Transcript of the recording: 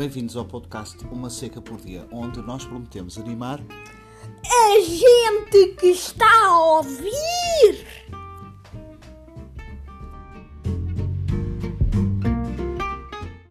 Bem-vindos ao podcast Uma Seca por Dia, onde nós prometemos animar A gente que está a ouvir.